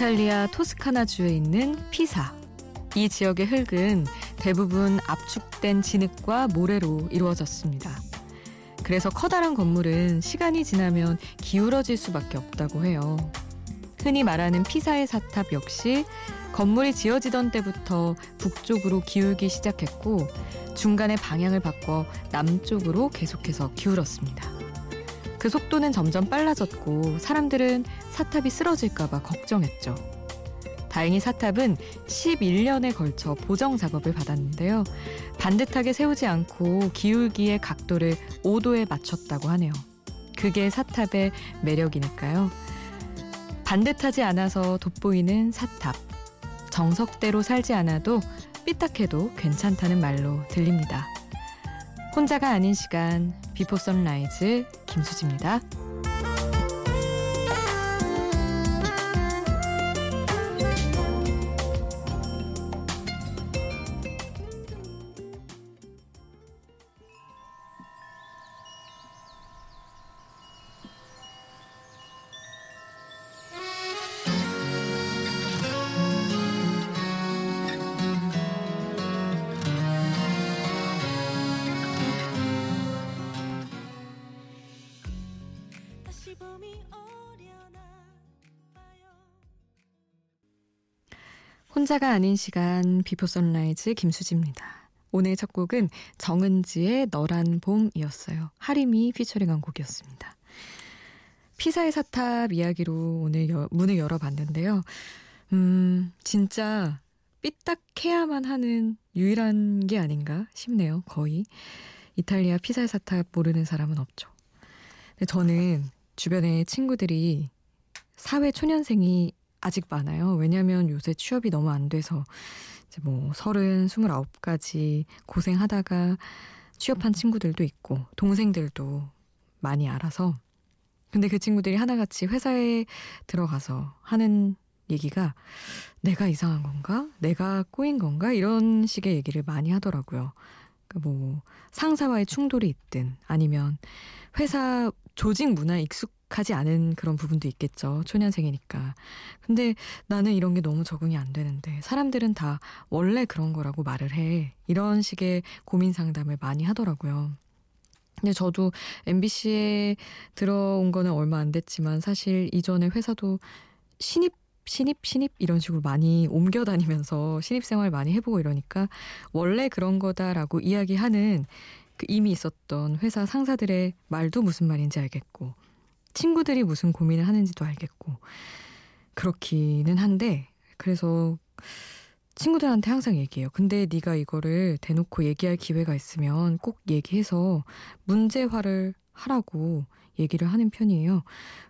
이탈리아 토스카나주에 있는 피사. 이 지역의 흙은 대부분 압축된 진흙과 모래로 이루어졌습니다. 그래서 커다란 건물은 시간이 지나면 기울어질 수밖에 없다고 해요. 흔히 말하는 피사의 사탑 역시 건물이 지어지던 때부터 북쪽으로 기울기 시작했고 중간에 방향을 바꿔 남쪽으로 계속해서 기울었습니다. 그 속도는 점점 빨라졌고 사람들은 사탑이 쓰러질까봐 걱정했죠. 다행히 사탑은 11년에 걸쳐 보정 작업을 받았는데요. 반듯하게 세우지 않고 기울기의 각도를 5도에 맞췄다고 하네요. 그게 사탑의 매력이니까요. 반듯하지 않아서 돋보이는 사탑. 정석대로 살지 않아도 삐딱해도 괜찮다는 말로 들립니다. 혼자가 아닌 시간 비포 선라이즈 김수지입니다. 혼자가 아닌 시간 Before Sunrise 김수지입니다. 오늘 첫 곡은 정은지의 너란 봄이었어요. 하림이 featuring한 곡이었습니다. 피사의 사탑 이야기로 오늘 여, 문을 열어봤는데요. 음, 진짜 삐딱해야만 하는 유일한 게 아닌가 싶네요. 거의. 이탈리아 피사의 사탑 모르는 사람은 없죠. 저는 주변에 친구들이 사회 초년생이 아직 많아요. 왜냐면 요새 취업이 너무 안 돼서 이제 뭐 서른, 스물아홉까지 고생하다가 취업한 친구들도 있고 동생들도 많이 알아서 근데 그 친구들이 하나같이 회사에 들어가서 하는 얘기가 내가 이상한 건가? 내가 꼬인 건가? 이런 식의 얘기를 많이 하더라고요. 그러니까 뭐 상사와의 충돌이 있든 아니면 회사 조직 문화에 익숙 하지 않은 그런 부분도 있겠죠. 초년생이니까. 근데 나는 이런 게 너무 적응이 안 되는데 사람들은 다 원래 그런 거라고 말을 해. 이런 식의 고민 상담을 많이 하더라고요. 근데 저도 MBC에 들어온 거는 얼마 안 됐지만 사실 이전에 회사도 신입 신입 신입 이런 식으로 많이 옮겨 다니면서 신입 생활 많이 해보고 이러니까 원래 그런 거다라고 이야기하는 그 이미 있었던 회사 상사들의 말도 무슨 말인지 알겠고 친구들이 무슨 고민을 하는지도 알겠고 그렇기는 한데 그래서 친구들한테 항상 얘기해요. 근데 네가 이거를 대놓고 얘기할 기회가 있으면 꼭 얘기해서 문제화를 하라고 얘기를 하는 편이에요.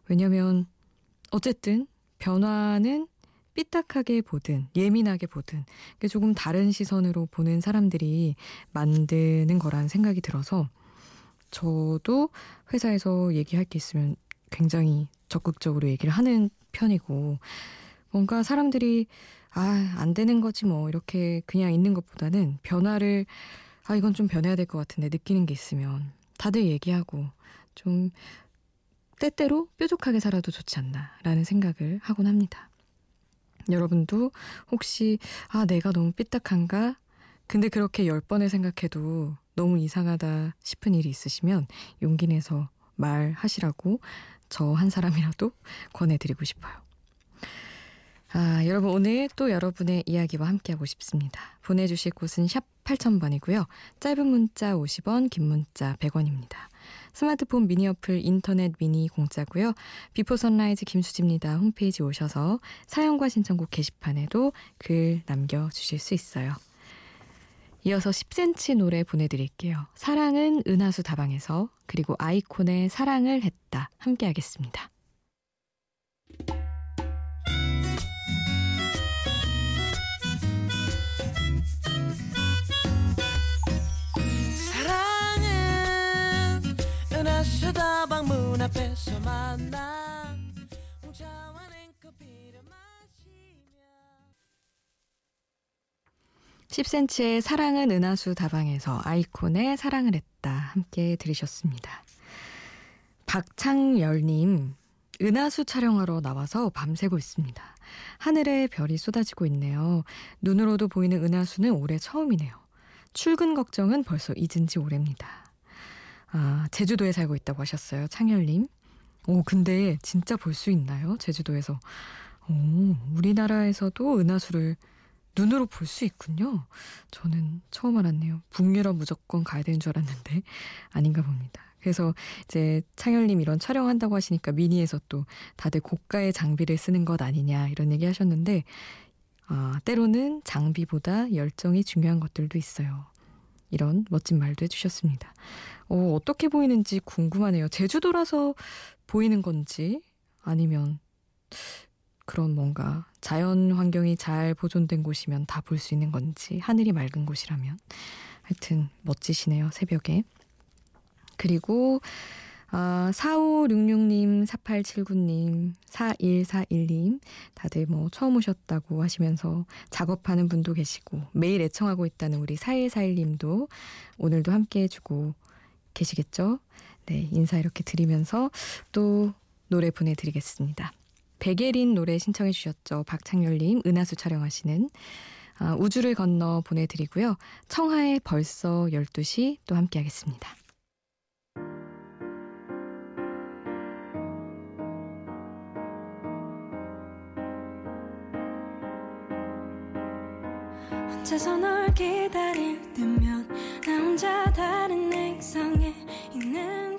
왜냐면 어쨌든 변화는 삐딱하게 보든 예민하게 보든 조금 다른 시선으로 보는 사람들이 만드는 거라는 생각이 들어서 저도 회사에서 얘기할 게 있으면 굉장히 적극적으로 얘기를 하는 편이고 뭔가 사람들이 아, 안 되는 거지 뭐 이렇게 그냥 있는 것보다는 변화를 아, 이건 좀 변해야 될 것 같은데 느끼는 게 있으면 다들 얘기하고 좀 때때로 뾰족하게 살아도 좋지 않나라는 생각을 하곤 합니다. 여러분도 혹시 아 내가 너무 삐딱한가? 근데 그렇게 열 번을 생각해도 너무 이상하다 싶은 일이 있으시면 용기 내서 말하시라고 저 한 사람이라도 권해드리고 싶어요. 아, 여러분 오늘 또 여러분의 이야기와 함께하고 싶습니다. 보내주실 곳은 샵 8000번이고요. 짧은 문자 50원, 긴 문자 100원입니다. 스마트폰 미니 어플 인터넷 미니 공짜고요. Before Sunrise 김수지입니다. 홈페이지 오셔서 사연과 신청곡 게시판에도 글 남겨주실 수 있어요. 이어서 10cm 노래 보내드릴게요. 사랑은 은하수 다방에서 그리고 iKON의 사랑을 했다 함께 하겠습니다. 다방 문 앞에서 만나 10cm의 사랑은 은하수 다방에서 아이콘의 사랑을 했다 함께 들으셨습니다. 박창열님 은하수 촬영하러 나와서 밤새고 있습니다. 하늘에 별이 쏟아지고 있네요. 눈으로도 보이는 은하수는 올해 처음이네요. 출근 걱정은 벌써 잊은 지 오래입니다. 아, 제주도에 살고 있다고 하셨어요. 창열님. 오, 근데 진짜 볼 수 있나요? 제주도에서. 오, 우리나라에서도 은하수를 눈으로 볼 수 있군요. 저는 처음 알았네요. 북유럽 무조건 가야 되는 줄 알았는데 아닌가 봅니다. 그래서 이제 창열님 이런 촬영한다고 하시니까 미니에서 또 다들 고가의 장비를 쓰는 것 아니냐 이런 얘기 하셨는데 아, 때로는 장비보다 열정이 중요한 것들도 있어요. 이런 멋진 말도 해주셨습니다. 어, 어떻게 보이는지 궁금하네요. 제주도라서 보이는 건지 아니면 그런 뭔가 자연 환경이 잘 보존된 곳이면 다 볼 수 있는 건지 하늘이 맑은 곳이라면 하여튼 멋지시네요 새벽에 그리고 아, 4566님, 4879님, 4141님, 다들 뭐 처음 오셨다고 하시면서 작업하는 분도 계시고, 매일 애청하고 있다는 우리 4141님도 오늘도 함께 해주고 계시겠죠? 네, 인사 이렇게 드리면서 또 노래 보내드리겠습니다. 백예린 노래 신청해 주셨죠. 박창열님, 은하수 촬영하시는 아, 우주를 건너 보내드리고요. 청하의 벌써 12시 또 함께 하겠습니다. 혼자서 널 기다릴 때면 나 혼자 다른 액상에 있는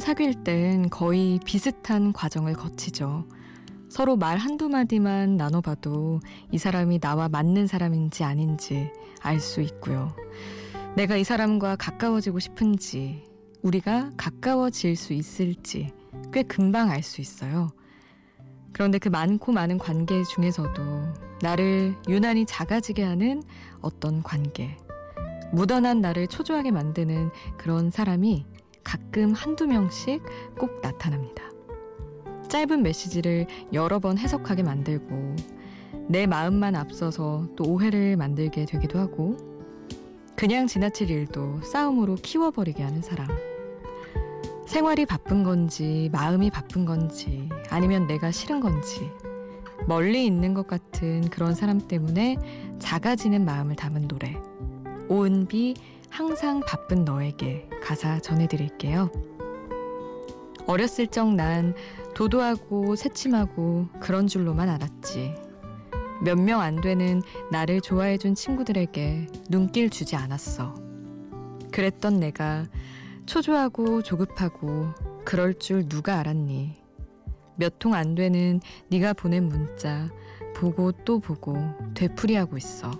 사귈 땐 거의 비슷한 과정을 거치죠. 서로 말 한두 마디만 나눠봐도 이 사람이 나와 맞는 사람인지 아닌지 알 수 있고요. 내가 이 사람과 가까워지고 싶은지, 우리가 가까워질 수 있을지 꽤 금방 알 수 있어요. 그런데 그 많고 많은 관계 중에서도 나를 유난히 작아지게 하는 어떤 관계, 무던한 나를 초조하게 만드는 그런 사람이 가끔 한두 명씩 꼭 나타납니다. 짧은 메시지를 여러 번 해석하게 만들고 내 마음만 앞서서 또 오해를 만들게 되기도 하고 그냥 지나칠 일도 싸움으로 키워버리게 하는 사람. 생활이 바쁜 건지 마음이 바쁜 건지 아니면 내가 싫은 건지 멀리 있는 것 같은 그런 사람 때문에 작아지는 마음을 담은 노래. 오은비 항상 바쁜 너에게 가사 전해드릴게요. 어렸을 적 난 도도하고 새침하고 그런 줄로만 알았지. 몇 명 안 되는 나를 좋아해준 친구들에게 눈길 주지 않았어. 그랬던 내가 초조하고 조급하고 그럴 줄 누가 알았니? 몇 통 안 되는 네가 보낸 문자 보고 또 보고 되풀이하고 있어.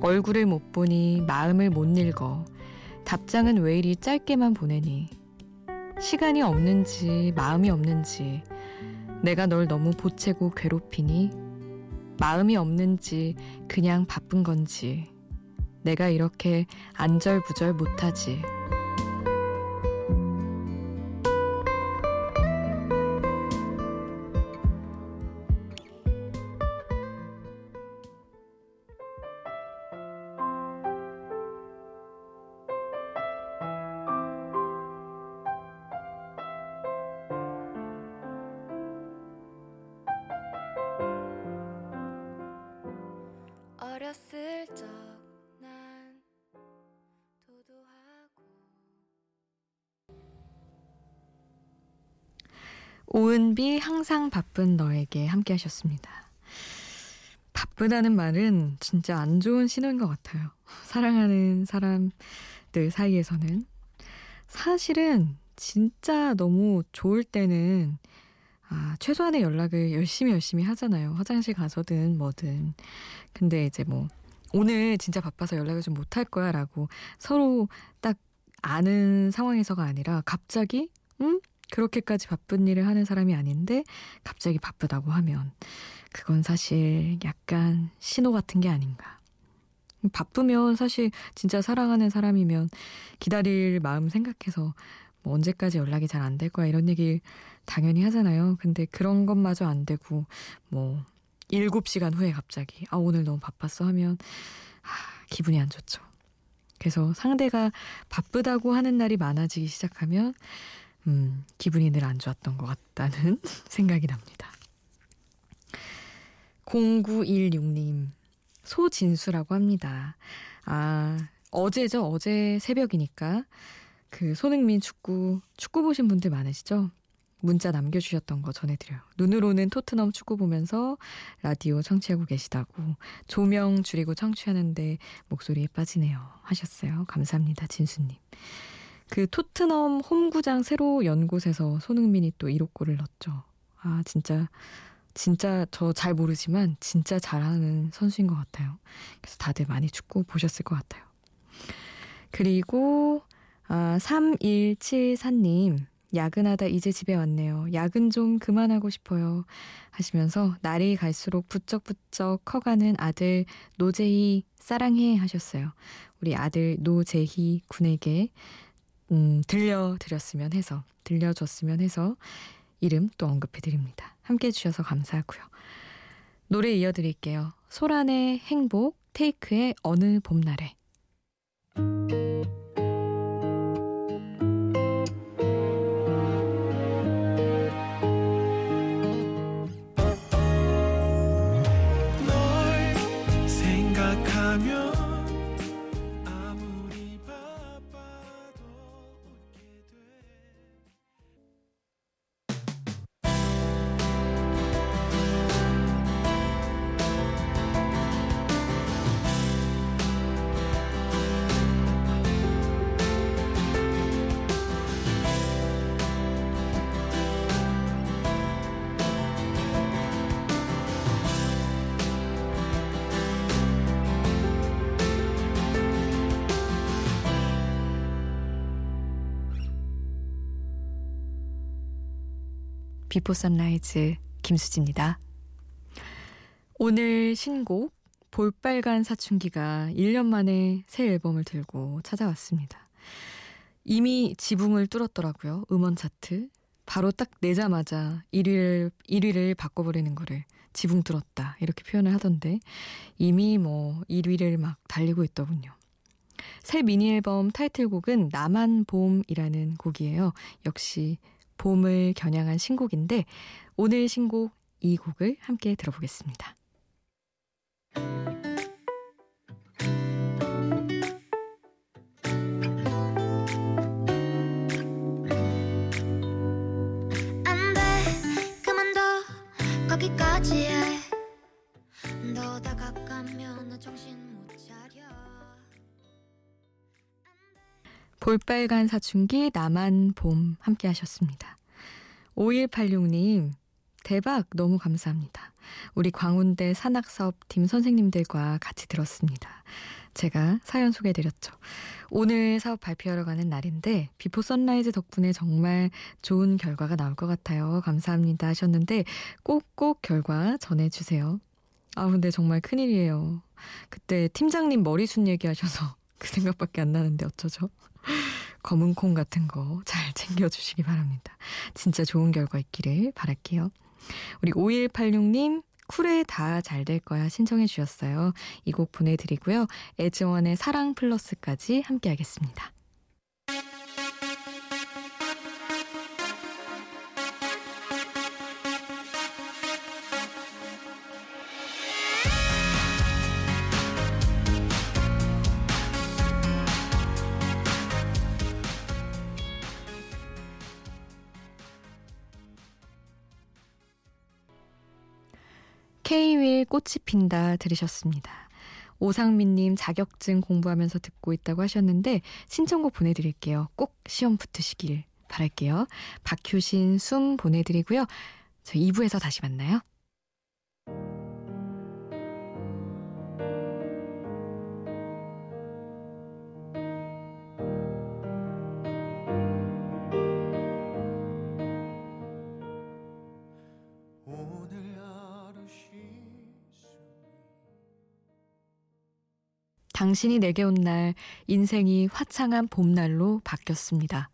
얼굴을 못 보니 마음을 못 읽어. 답장은 왜 이리 짧게만 보내니? 시간이 없는지 마음이 없는지 내가 널 너무 보채고 괴롭히니 마음이 없는지 그냥 바쁜 건지 내가 이렇게 안절부절 못하지. 오은비 항상 바쁜 너에게 함께 하셨습니다. 바쁘다는 말은 진짜 안 좋은 신호인 것 같아요. 사랑하는 사람들 사이에서는. 사실은 진짜 너무 좋을 때는 아, 최소한의 연락을 열심히 열심히 하잖아요. 화장실 가서든 뭐든. 근데 이제 뭐 오늘 진짜 바빠서 연락을 좀 못할 거야 라고 서로 딱 아는 상황에서가 아니라 갑자기 음? 그렇게까지 바쁜 일을 하는 사람이 아닌데 갑자기 바쁘다고 하면 그건 사실 약간 신호 같은 게 아닌가. 바쁘면 사실 진짜 사랑하는 사람이면 기다릴 마음 생각해서 뭐 언제까지 연락이 잘 안 될 거야 이런 얘기 당연히 하잖아요. 근데 그런 것마저 안 되고 뭐 7시간 후에 갑자기 아 오늘 너무 바빴어 하면 아, 기분이 안 좋죠. 그래서 상대가 바쁘다고 하는 날이 많아지기 시작하면 음, 기분이 늘 안 좋았던 것 같다는 생각이 납니다. 0916님, 소진수라고 합니다. 아, 어제죠. 어제 새벽이니까. 그 손흥민 축구, 축구 보신 분들 많으시죠? 문자 남겨주셨던 거 전해드려요. 눈으로는 토트넘 축구 보면서 라디오 청취하고 계시다고 조명 줄이고 청취하는데 목소리에 빠지네요. 하셨어요. 감사합니다. 진수님. 그 토트넘 홈구장 새로 연 곳에서 손흥민이 또 1호 골을 넣었죠. 아, 진짜, 진짜 저 잘 모르지만 진짜 잘하는 선수인 것 같아요. 그래서 다들 많이 축구 보셨을 것 같아요. 그리고, 아, 3174님. 야근하다 이제 집에 왔네요. 야근 좀 그만하고 싶어요. 하시면서 날이 갈수록 부쩍부쩍 커가는 아들 노재희 사랑해 하셨어요. 우리 아들 노재희 군에게 음, 들려드렸으면 해서 들려줬으면 해서 이름 또 언급해 드립니다. 함께 해주셔서 감사하고요. 노래 이어드릴게요. 소란의 행복, 테이크의 어느 봄날에. Before Sunrise 김수지입니다. 오늘 신곡 볼빨간 사춘기가 1년 만에 새 앨범을 들고 찾아왔습니다. 이미 지붕을 뚫었더라고요. 음원 차트. 바로 딱 내자마자 1위를 1위를 바꿔버리는 거를 지붕 뚫었다 이렇게 표현을 하던데 이미 뭐 1위를 막 달리고 있더군요. 새 미니 앨범 타이틀곡은 나만 봄이라는 곡이에요. 역시 봄을 겨냥한 신곡인데 오늘 신곡 이 곡을 함께 들어보겠습니다. 거기까지 해. 너 다가가면 나 정신 볼빨간 사춘기 나만 봄 함께 하셨습니다. 5186님 대박 너무 감사합니다. 우리 광운대 산학사업 팀 선생님들과 같이 들었습니다. 제가 사연 소개해드렸죠. 오늘 사업 발표하러 가는 날인데 Before Sunrise 덕분에 정말 좋은 결과가 나올 것 같아요. 감사합니다 하셨는데 꼭꼭 결과 전해주세요. 아 근데 정말 큰일이에요. 그때 팀장님 머리숱 얘기하셔서 그 생각밖에 안 나는데 어쩌죠? 검은 콩 같은 거 잘 챙겨주시기 바랍니다. 진짜 좋은 결과 있기를 바랄게요. 우리 5186님, 쿨에 다 잘 될 거야 신청해 주셨어요. 이 곡 보내드리고요. 에즈원의 사랑 플러스까지 함께 하겠습니다. K윌 꽃이 핀다 들으셨습니다. 오상민님 자격증 공부하면서 듣고 있다고 하셨는데 신청곡 보내드릴게요. 꼭 시험 붙으시길 바랄게요. 박효신 숨 보내드리고요. 저 2부에서 다시 만나요. 당신이 내게 온 날 인생이 화창한 봄날로 바뀌었습니다.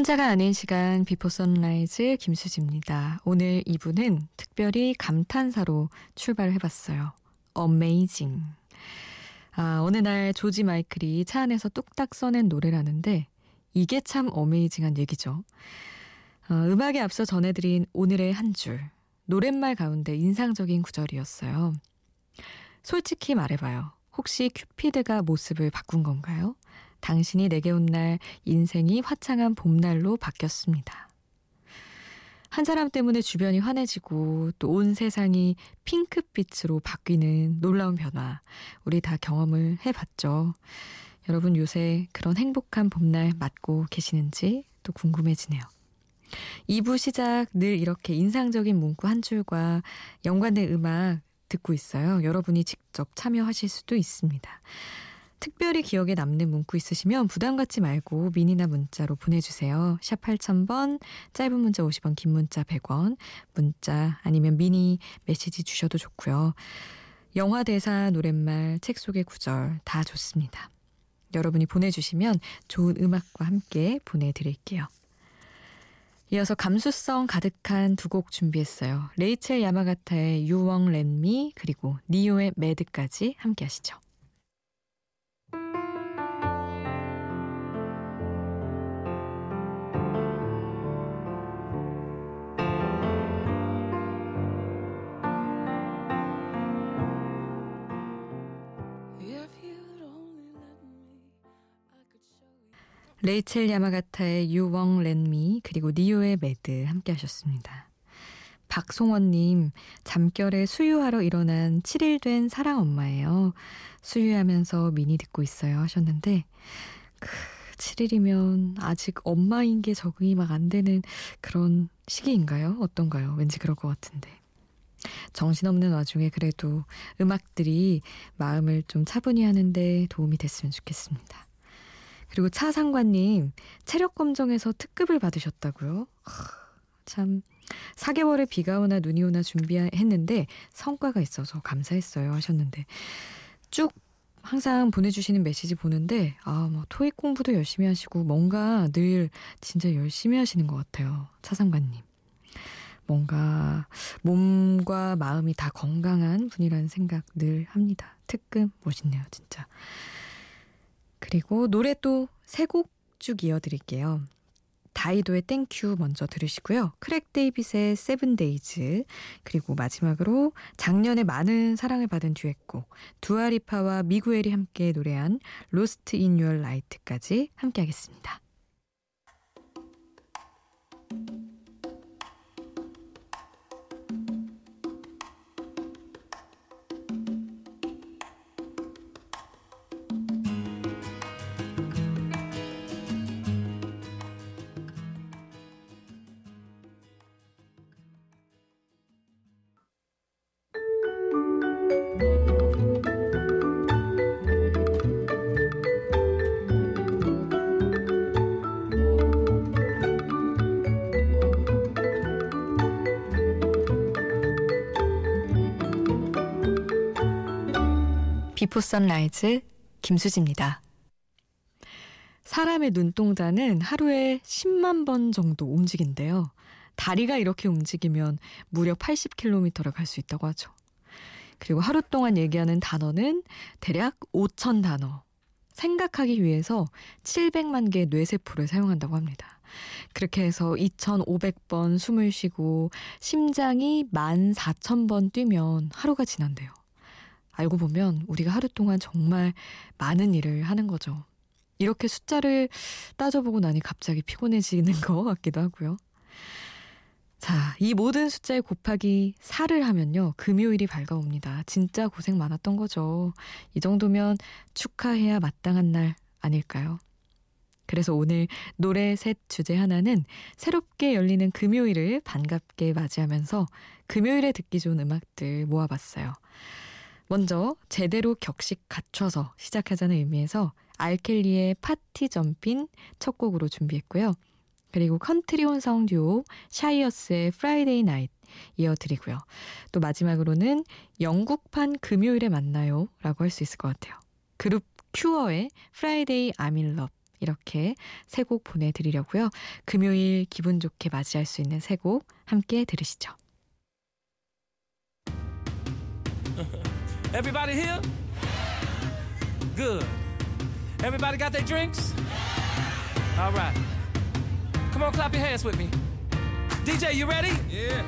혼자가 아닌 시간 Before Sunrise 김수지입니다. 오늘 2부는 특별히 감탄사로 출발을 해봤어요. Amazing. 아, 어느 날 조지 마이클이 차 안에서 뚝딱 써낸 노래라는데 이게 참 amazing한 얘기죠. 어, 음악에 앞서 전해드린 오늘의 한 줄. 노랫말 가운데 인상적인 구절이었어요. 솔직히 말해봐요. 혹시 큐피드가 모습을 바꾼 건가요? 당신이 내게 온 날 인생이 화창한 봄날로 바뀌었습니다. 한 사람 때문에 주변이 환해지고 또 온 세상이 핑크빛으로 바뀌는 놀라운 변화. 우리 다 경험을 해봤죠. 여러분 요새 그런 행복한 봄날 맞고 계시는지 또 궁금해지네요. 2부 시작 늘 이렇게 인상적인 문구 한 줄과 연관된 음악 듣고 있어요. 여러분이 직접 참여하실 수도 있습니다. 특별히 기억에 남는 문구 있으시면 부담 갖지 말고 미니나 문자로 보내주세요. 샵 8000번, 짧은 문자 50원, 긴 문자 100원, 문자 아니면 미니 메시지 주셔도 좋고요. 영화 대사, 노랫말, 책 속의 구절 다 좋습니다. 여러분이 보내주시면 좋은 음악과 함께 보내드릴게요. 이어서 감수성 가득한 두 곡 준비했어요. 레이첼 야마가타의 Let Me 그리고 니오의 매드까지 함께 하시죠. 레이첼 야마가타의 Let Me 그리고 Ne-Yo의 Mad 함께 하셨습니다. 박송원님, 잠결에 수유하러 일어난 7일 된 사랑 엄마예요. 수유하면서 미니 듣고 있어요 하셨는데, 그 7일이면 아직 엄마인 게 적응이 막 안 되는 그런 시기인가요? 어떤가요? 왠지 그럴 것 같은데. 정신없는 와중에 그래도 음악들이 마음을 좀 차분히 하는데 도움이 됐으면 좋겠습니다. 그리고 차 상관님 체력 검정에서 특급을 받으셨다고요? 참. 4개월에 비가 오나 눈이 오나 준비했는데 성과가 있어서 감사했어요 하셨는데 쭉 항상 보내주시는 메시지 보는데 아뭐 토익 공부도 열심히 하시고 뭔가 늘 진짜 열심히 하시는 것 같아요 차상관님. 뭔가 몸과 마음이 다 건강한 분이라는 생각 늘 합니다. 특급 멋있네요 진짜 그리고 노래 또 세 곡 쭉 이어드릴게요. 다이도의 Thank You 먼저 들으시고요. 크레이그 데이빗의 Seven Days 그리고 마지막으로 작년에 많은 사랑을 받은 듀엣곡 두아리파와 미구엘이 함께 노래한 Lost in Your Light까지 함께 하겠습니다. 비포 선라이즈 김수지입니다. 사람의 눈동자는 하루에 10만 번 정도 움직인대요. 다리가 이렇게 움직이면 무려 80km를 갈 수 있다고 하죠. 그리고 하루 동안 얘기하는 단어는 대략 5천 단어. 생각하기 위해서 700만 개의 뇌세포를 사용한다고 합니다. 그렇게 해서 2,500번 숨을 쉬고 심장이 14,000번 뛰면 하루가 지난대요. 알고 보면 우리가 하루 동안 정말 많은 일을 하는 거죠. 이렇게 숫자를 따져보고 나니 갑자기 피곤해지는 것 같기도 하고요. 자, 이 모든 숫자에 곱하기 4를 하면요. 금요일이 밝아옵니다. 진짜 고생 많았던 거죠. 이 정도면 축하해야 마땅한 날 아닐까요? 그래서 오늘 노래 셋 주제 하나는 새롭게 열리는 금요일을 반갑게 맞이하면서 금요일에 듣기 좋은 음악들 모아봤어요. 먼저 제대로 격식 갖춰서 시작하자는 의미에서 알켈리의 Party Jumpin' 첫 곡으로 준비했고요. 그리고 컨트리 혼성 듀오 샤이어스의 Friday Night 이어드리고요. 또 마지막으로는 영국판 금요일에 만나요 라고 할 수 있을 것 같아요. 그룹 큐어의 Friday I'm in Love 이렇게 세 곡 보내드리려고요. 금요일 기분 좋게 맞이할 수 있는 세 곡 함께 들으시죠. Everybody here? Good. Everybody got their drinks? All right. Come on, clap your hands with me. DJ, you ready? Yeah.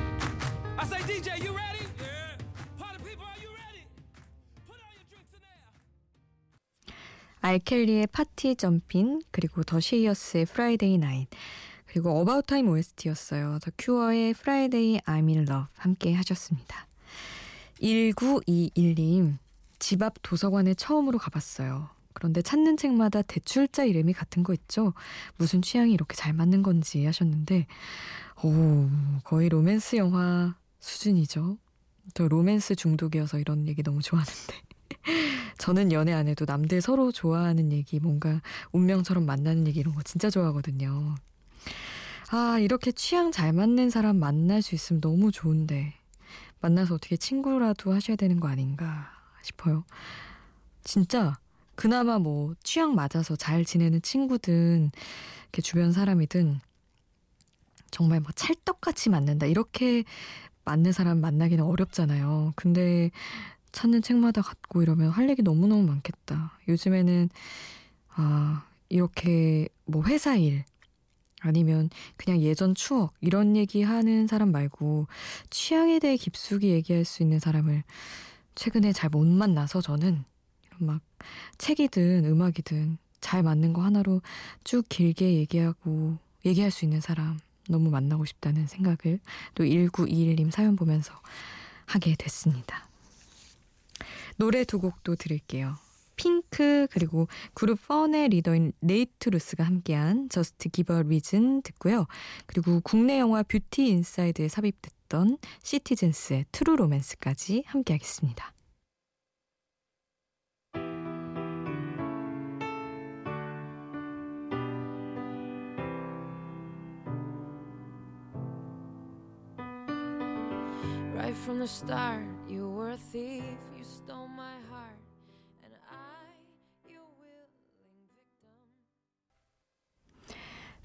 I say, DJ, you ready? Yeah. Party people, are you ready? Put all your drinks in there. 알켈리의 Party Jumpin' 그리고 더 샤이어스의 Friday Night 그리고 About Time OST였어요. 더 큐어의 Friday I'm in Love 함께 하셨습니다. 1921님 집 앞 도서관에 처음으로 가봤어요. 그런데 찾는 책마다 대출자 이름이 같은 거 있죠? 무슨 취향이 이렇게 잘 맞는 건지 하셨는데 오 거의 로맨스 영화 수준이죠. 저 로맨스 중독이어서 이런 얘기 너무 좋아하는데 저는 연애 안 해도 남들 서로 좋아하는 얘기, 뭔가 운명처럼 만나는 얘기 이런 거 진짜 좋아하거든요. 아, 이렇게 취향 잘 맞는 사람 만날 수 있으면 너무 좋은데, 만나서 어떻게 친구라도 하셔야 되는 거 아닌가 싶어요. 진짜, 그나마 뭐, 취향 맞아서 잘 지내는 친구든, 이렇게 주변 사람이든, 정말 뭐 찰떡같이 맞는다. 이렇게 맞는 사람 만나기는 어렵잖아요. 근데, 찾는 책마다 갖고 이러면 할 얘기 너무너무 많겠다. 요즘에는, 아, 이렇게 뭐 회사 일, 아니면 그냥 예전 추억, 이런 얘기 하는 사람 말고 취향에 대해 깊숙이 얘기할 수 있는 사람을 최근에 잘 못 만나서 저는 막 책이든 음악이든 잘 맞는 거 하나로 쭉 길게 얘기하고 얘기할 수 있는 사람 너무 만나고 싶다는 생각을 또 1921님 사연 보면서 하게 됐습니다. 노래 두 곡도 들을게요. 핑크 그리고 그룹 펀의 리더인 네이트 루스가 함께한 Just Give Me a Reason 듣고요. 그리고 국내 영화 뷰티 인사이드에 삽입됐던 시티즌스의 True Romance까지 함께하겠습니다.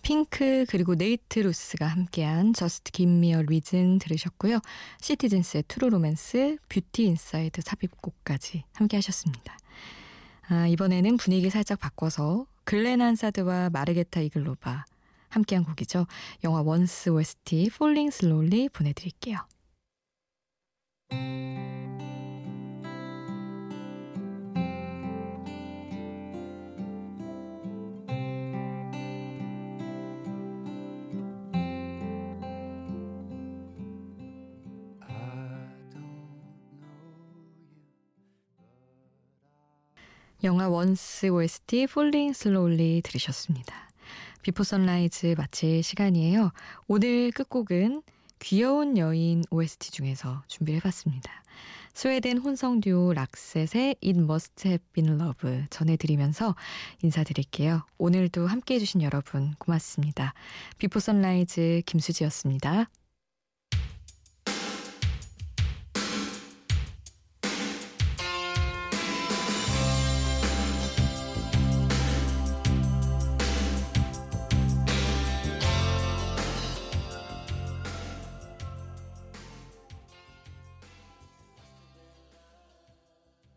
핑크 그리고 네이트 루스가 함께한 Just Give Me a Reason 들으셨고요. 시티즌스의 True Romance, 뷰티 인사이드 삽입곡까지 함께 하셨습니다. 아, 이번에는 분위기 살짝 바꿔서 글렌 한사드와 마르게타 이글로바 함께한 곡이죠. 영화 원스 OST Falling Slowly 보내드릴게요. 영화 원스 OST Falling Slowly 들으셨습니다. 비포 선라이즈 마칠 시간이에요. 오늘 끝곡은 귀여운 여인 OST 중에서 준비를 해봤습니다. 스웨덴 혼성 듀오 락셋의 It Must Have Been Love 전해드리면서 인사드릴게요. 오늘도 함께해 주신 여러분 고맙습니다. 비포 선라이즈 김수지였습니다.